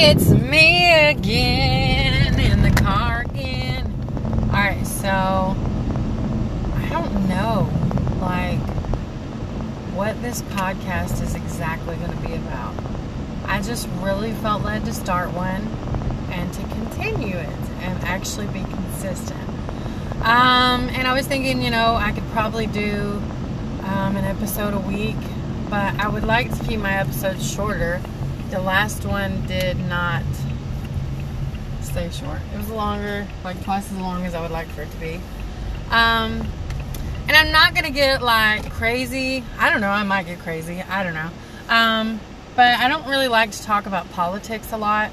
It's me again in the car again. Alright, so I don't know like what this podcast is exactly going to be about. I just really felt led to start one and to continue it and actually be consistent. Um, and I was thinking, you know, I could probably do um, an episode a week, but I would like to keep my episodes shorter. The last one did not stay short. It was longer, like twice as long as I would like for it to be. Um, and I'm not gonna get like crazy. I don't know. I might get crazy. I don't know. Um, but I don't really like to talk about politics a lot.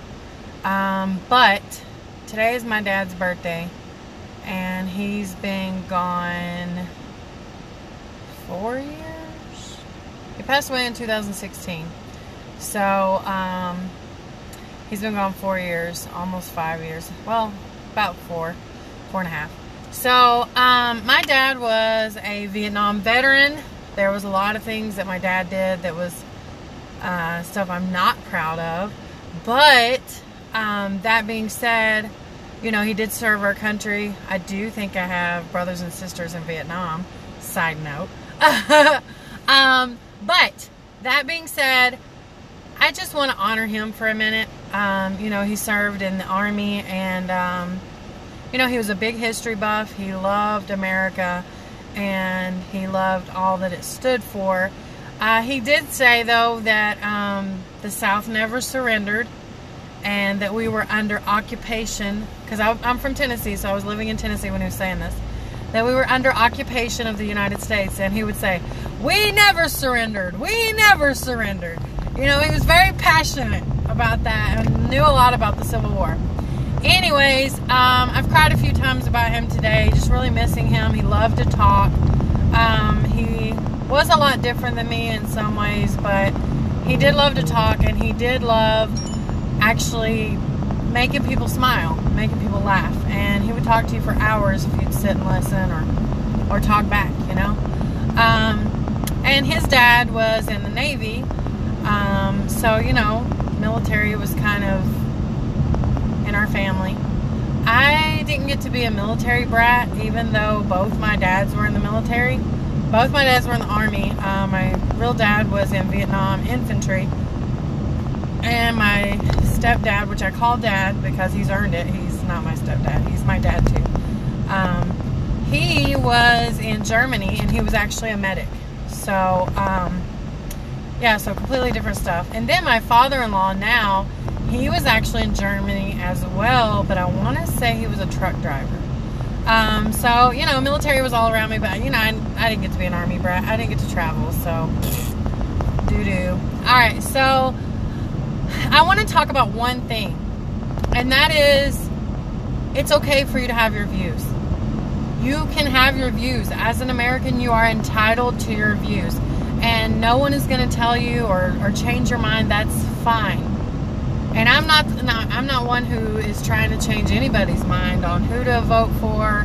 Um, but today is my dad's birthday, and he's been gone four years. He passed away in 2016. So, um, he's been gone four years, almost five years. Well, about four, four and a half. So, um, my dad was a Vietnam veteran. There was a lot of things that my dad did that was uh, stuff I'm not proud of. But, um, that being said, you know, he did serve our country. I do think I have brothers and sisters in Vietnam. Side note. um, but that being said, I just want to honor him for a minute. Um, you know, he served in the army and, um, you know, he was a big history buff. He loved America and he loved all that it stood for. Uh, he did say, though, that um, the South never surrendered and that we were under occupation. Because I'm from Tennessee, so I was living in Tennessee when he was saying this that we were under occupation of the United States. And he would say, We never surrendered. We never surrendered. You know, he was very passionate about that and knew a lot about the Civil War. Anyways, um, I've cried a few times about him today, just really missing him. He loved to talk. Um, he was a lot different than me in some ways, but he did love to talk and he did love actually making people smile, making people laugh. And he would talk to you for hours if you'd sit and listen or, or talk back, you know. Um, and his dad was in the Navy, um, so you know, military was kind of in our family. I didn't get to be a military brat, even though both my dads were in the military. Both my dads were in the army. Uh, my real dad was in Vietnam infantry, and my stepdad, which I call dad because he's earned it. He's not my stepdad. He's my dad too. Um, he was in Germany and he was actually a medic. So, um, yeah, so completely different stuff. And then my father-in-law now, he was actually in Germany as well, but I want to say he was a truck driver. Um, so, you know, military was all around me, but, you know, I, I didn't get to be an army brat. I didn't get to travel, so doo-doo. All right, so I want to talk about one thing, and that is it's okay for you to have your views. You can have your views. As an American, you are entitled to your views, and no one is going to tell you or, or change your mind. That's fine. And I'm not, not I'm not one who is trying to change anybody's mind on who to vote for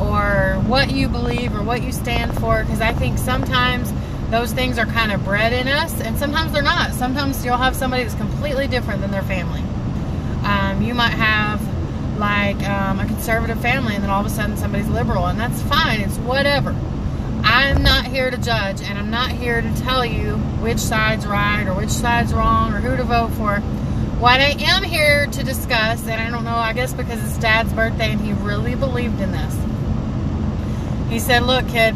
or what you believe or what you stand for because I think sometimes those things are kind of bred in us, and sometimes they're not. Sometimes you'll have somebody that's completely different than their family. Um, you might have like um, a conservative family, and then all of a sudden somebody's liberal, and that's fine. It's whatever. I'm not here to judge, and I'm not here to tell you which side's right or which side's wrong or who to vote for. What I am here to discuss, and I don't know, I guess because it's Dad's birthday and he really believed in this. He said, Look, kid,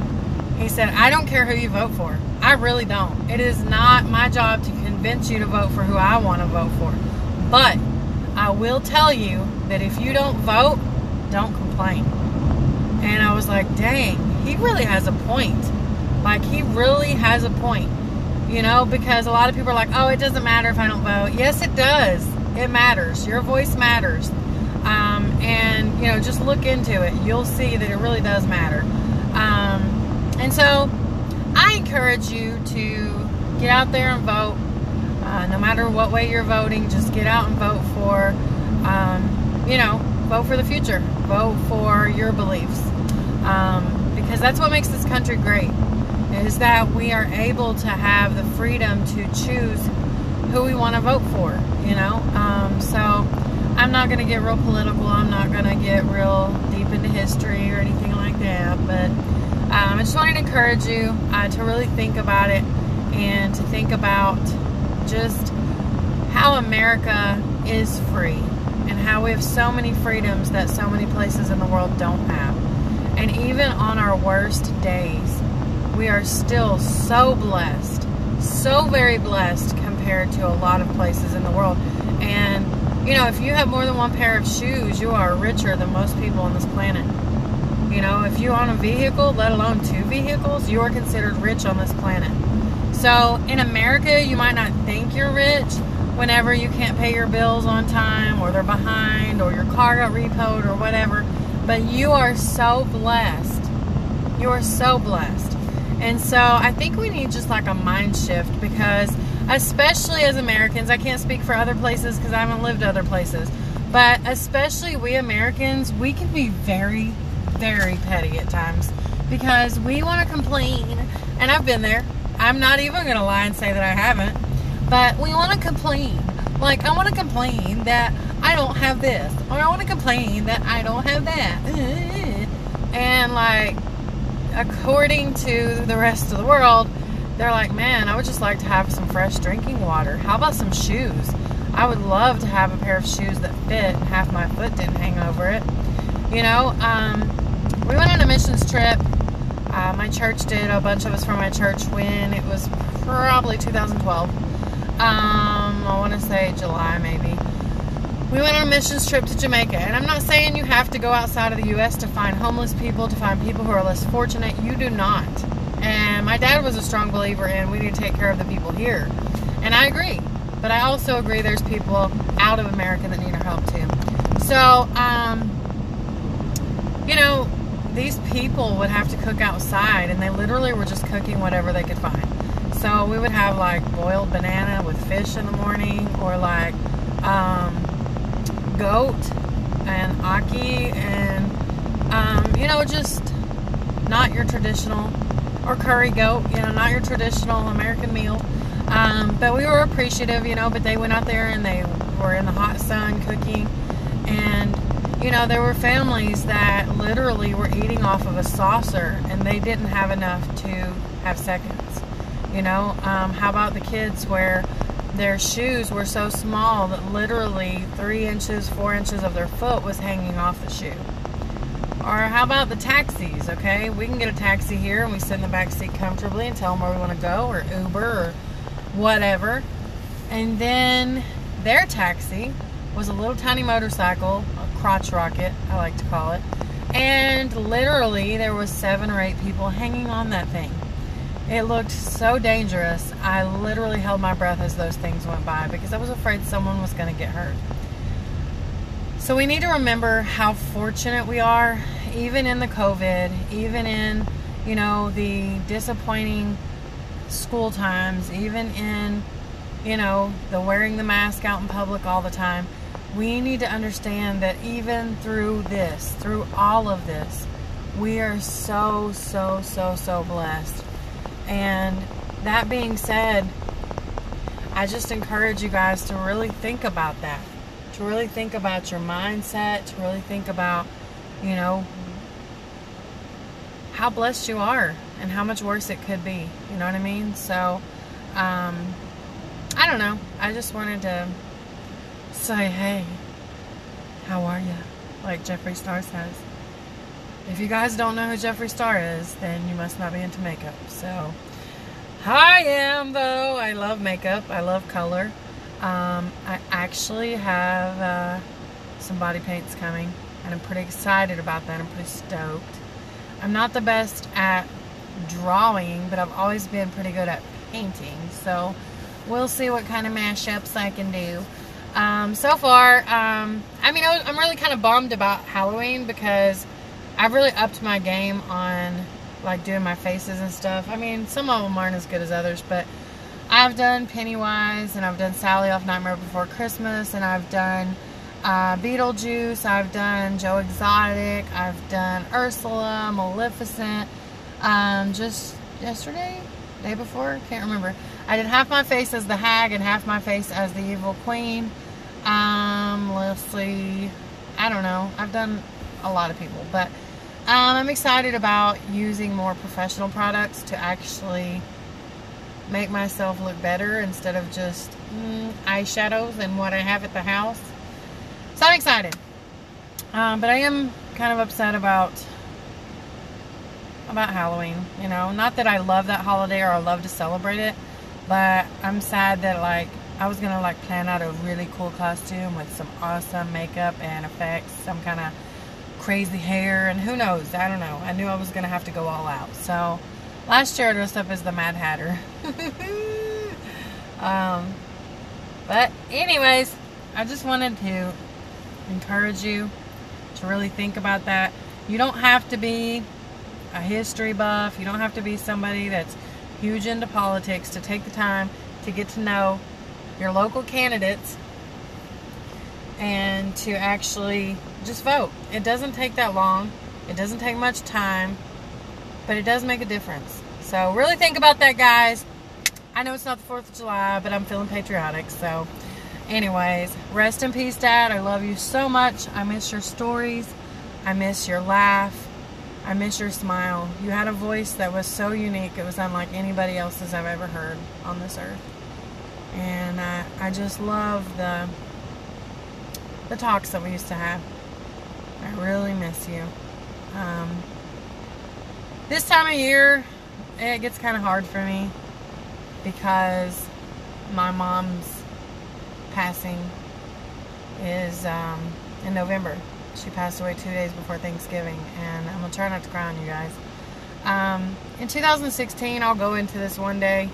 he said, I don't care who you vote for. I really don't. It is not my job to convince you to vote for who I want to vote for. But I will tell you that if you don't vote, don't complain. And I was like, dang, he really has a point. Like, he really has a point. You know, because a lot of people are like, oh, it doesn't matter if I don't vote. Yes, it does. It matters. Your voice matters. Um, and, you know, just look into it. You'll see that it really does matter. Um, and so I encourage you to get out there and vote. Uh, no matter what way you're voting, just get out and vote for, um, you know, vote for the future. Vote for your beliefs. Um, because that's what makes this country great, is that we are able to have the freedom to choose who we want to vote for, you know? Um, so I'm not going to get real political. I'm not going to get real deep into history or anything like that. But um, I just wanted to encourage you uh, to really think about it and to think about just how America is free and how we have so many freedoms that so many places in the world don't have. And even on our worst days, we are still so blessed, so very blessed compared to a lot of places in the world. And, you know, if you have more than one pair of shoes, you are richer than most people on this planet. You know, if you own a vehicle, let alone two vehicles, you are considered rich on this planet. So in America, you might not think you're rich whenever you can't pay your bills on time or they're behind or your car got repoed or whatever. But you are so blessed. You are so blessed. And so I think we need just like a mind shift because, especially as Americans, I can't speak for other places because I haven't lived other places, but especially we Americans, we can be very, very petty at times because we want to complain. And I've been there. I'm not even going to lie and say that I haven't. But we want to complain. Like, I want to complain that I don't have this. Or I want to complain that I don't have that. And, like, according to the rest of the world, they're like, man, I would just like to have some fresh drinking water. How about some shoes? I would love to have a pair of shoes that fit half my foot didn't hang over it. You know, um, we went on a missions trip. Uh, my church did, a bunch of us from my church when it was probably 2012. Um, I want to say July maybe. We went on a missions trip to Jamaica, and I'm not saying you have to go outside of the U.S. to find homeless people, to find people who are less fortunate. You do not. And my dad was a strong believer in we need to take care of the people here. And I agree. But I also agree there's people out of America that need our help too. So, um, you know, these people would have to cook outside, and they literally were just cooking whatever they could find. So we would have like boiled banana with fish in the morning, or like um, goat and ackee and um, you know just not your traditional or curry goat you know not your traditional american meal. Um, but we were appreciative you know but they went out there and they were in the hot sun cooking. And you know there were families that literally were eating off of a saucer and they didn't have enough to have seconds you know? Um, how about the kids where their shoes were so small that literally three inches, four inches of their foot was hanging off the shoe. Or how about the taxis, okay? We can get a taxi here and we sit in the back seat comfortably and tell them where we want to go, or Uber, or whatever. And then their taxi was a little tiny motorcycle, a crotch rocket, I like to call it. And literally, there was seven or eight people hanging on that thing. It looked so dangerous. I literally held my breath as those things went by because I was afraid someone was going to get hurt. So we need to remember how fortunate we are, even in the COVID, even in, you know, the disappointing school times, even in, you know, the wearing the mask out in public all the time. We need to understand that even through this, through all of this, we are so, so, so, so blessed and that being said, I just encourage you guys to really think about that. To really think about your mindset, to really think about, you know, how blessed you are and how much worse it could be. You know what I mean? So, um, I don't know. I just wanted to say, hey, how are you? Like Jeffree Star says. If you guys don't know who Jeffree Star is, then you must not be into makeup. So, I am though. I love makeup. I love color. Um, I actually have uh, some body paints coming, and I'm pretty excited about that. I'm pretty stoked. I'm not the best at drawing, but I've always been pretty good at painting. So, we'll see what kind of mashups I can do. Um, so far, um, I mean, I am really kind of bummed about Halloween because I've really upped my game on like doing my faces and stuff. I mean, some of them aren't as good as others, but I've done Pennywise and I've done Sally off Nightmare Before Christmas and I've done uh, Beetlejuice, I've done Joe Exotic, I've done Ursula, Maleficent. Um, just yesterday, day before. Can't remember. I did half my face as the hag and half my face as the evil queen. Um, let's see. I don't know. I've done a lot of people, but um, I'm excited about using more professional products to actually make myself look better instead of just mm, eyeshadows and what I have at the house. So I'm excited. Um, but I am kind of upset about about Halloween. You know, not that I love that holiday or I love to celebrate it, but I'm sad that like I was gonna like plan out a really cool costume with some awesome makeup and effects, some kind of crazy hair, and who knows? I don't know. I knew I was gonna have to go all out. So last year I dressed up as the Mad Hatter. um, but anyways, I just wanted to encourage you to really think about that. You don't have to be a history buff. You don't have to be somebody that's huge into politics to take the time to get to know your local candidates and to actually just vote. It doesn't take that long. It doesn't take much time, but it does make a difference. So really think about that, guys. I know it's not the 4th of July, but I'm feeling patriotic. So anyways, rest in peace, Dad. I love you so much. I miss your stories. I miss your laugh. I miss your smile. You had a voice that was so unique. It was unlike anybody else's I've ever heard on this earth. And I, I just love the the talks that we used to have. I really miss you. Um, this time of year, it gets kind of hard for me because my mom's passing is um, in November. She passed away two days before Thanksgiving, and I'm gonna try not to cry on you guys. Um, in 2016, I'll go into this one day.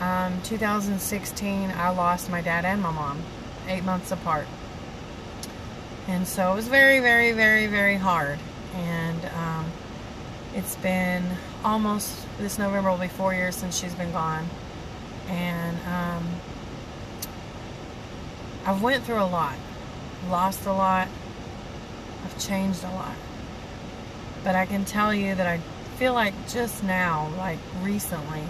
Um, 2016, I lost my dad and my mom, eight months apart, and so it was very, very, very, very hard. And um, it's been almost this November will be four years since she's been gone, and um, I've went through a lot, lost a lot, I've changed a lot. But I can tell you that I feel like just now, like recently,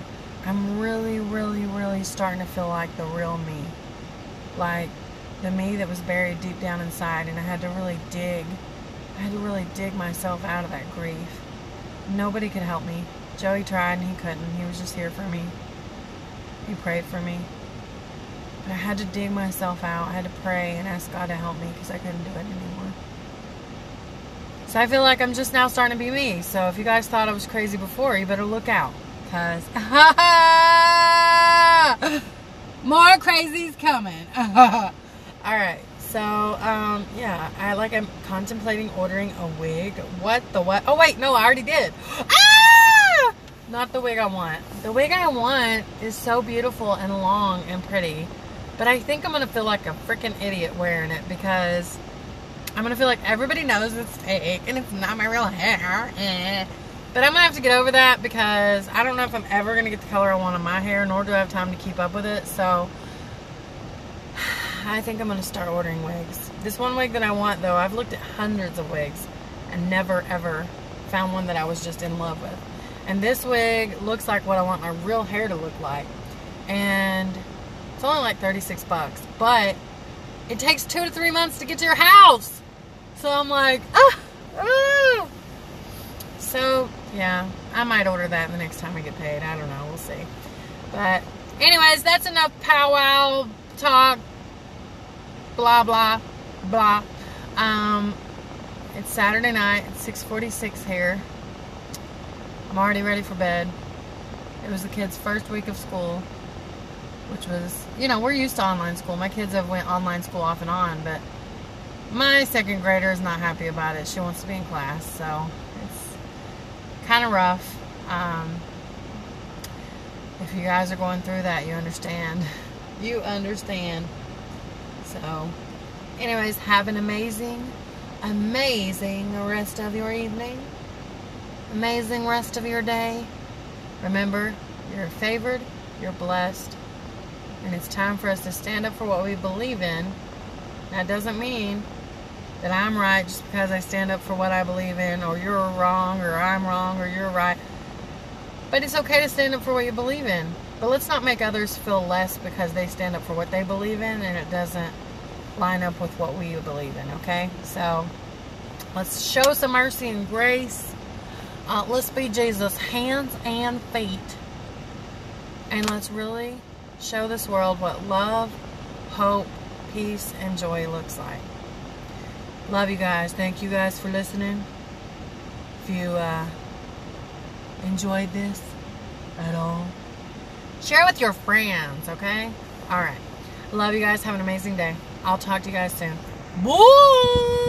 I'm really, really, really starting to feel like the real me. Like the me that was buried deep down inside, and I had to really dig. I had to really dig myself out of that grief. Nobody could help me. Joey tried and he couldn't. He was just here for me. He prayed for me. But I had to dig myself out. I had to pray and ask God to help me because I couldn't do it anymore. So I feel like I'm just now starting to be me. So if you guys thought I was crazy before, you better look out. Because more crazy's coming. Alright. So, um, yeah, I like I'm contemplating ordering a wig. What the what? Oh wait, no, I already did. Ah! Not the wig I want. The wig I want is so beautiful and long and pretty. But I think I'm gonna feel like a freaking idiot wearing it because I'm gonna feel like everybody knows it's fake and it's not my real hair. Eh. But I'm gonna have to get over that because I don't know if I'm ever gonna get the color I want on my hair, nor do I have time to keep up with it. So I think I'm gonna start ordering wigs. This one wig that I want though, I've looked at hundreds of wigs and never ever found one that I was just in love with. And this wig looks like what I want my real hair to look like. And it's only like 36 bucks, but it takes two to three months to get to your house. So I'm like, ah, ah. So, yeah, I might order that the next time I get paid. I don't know. We'll see. But, anyways, that's enough powwow talk. Blah, blah, blah. Um, it's Saturday night. It's 646 here. I'm already ready for bed. It was the kids' first week of school, which was, you know, we're used to online school. My kids have went online school off and on, but my second grader is not happy about it. She wants to be in class, so it's kind of rough. Um, if you guys are going through that, you understand. You understand. So, anyways, have an amazing, amazing rest of your evening. Amazing rest of your day. Remember, you're favored, you're blessed, and it's time for us to stand up for what we believe in. That doesn't mean that I'm right just because I stand up for what I believe in, or you're wrong, or I'm wrong, or you're right. But it's okay to stand up for what you believe in. But let's not make others feel less because they stand up for what they believe in and it doesn't line up with what we believe in, okay? So let's show some mercy and grace. Uh, let's be Jesus' hands and feet. And let's really show this world what love, hope, peace, and joy looks like. Love you guys. Thank you guys for listening. If you uh, enjoyed this at all, share it with your friends, okay? All right. Love you guys. Have an amazing day. I'll talk to you guys soon. Bye.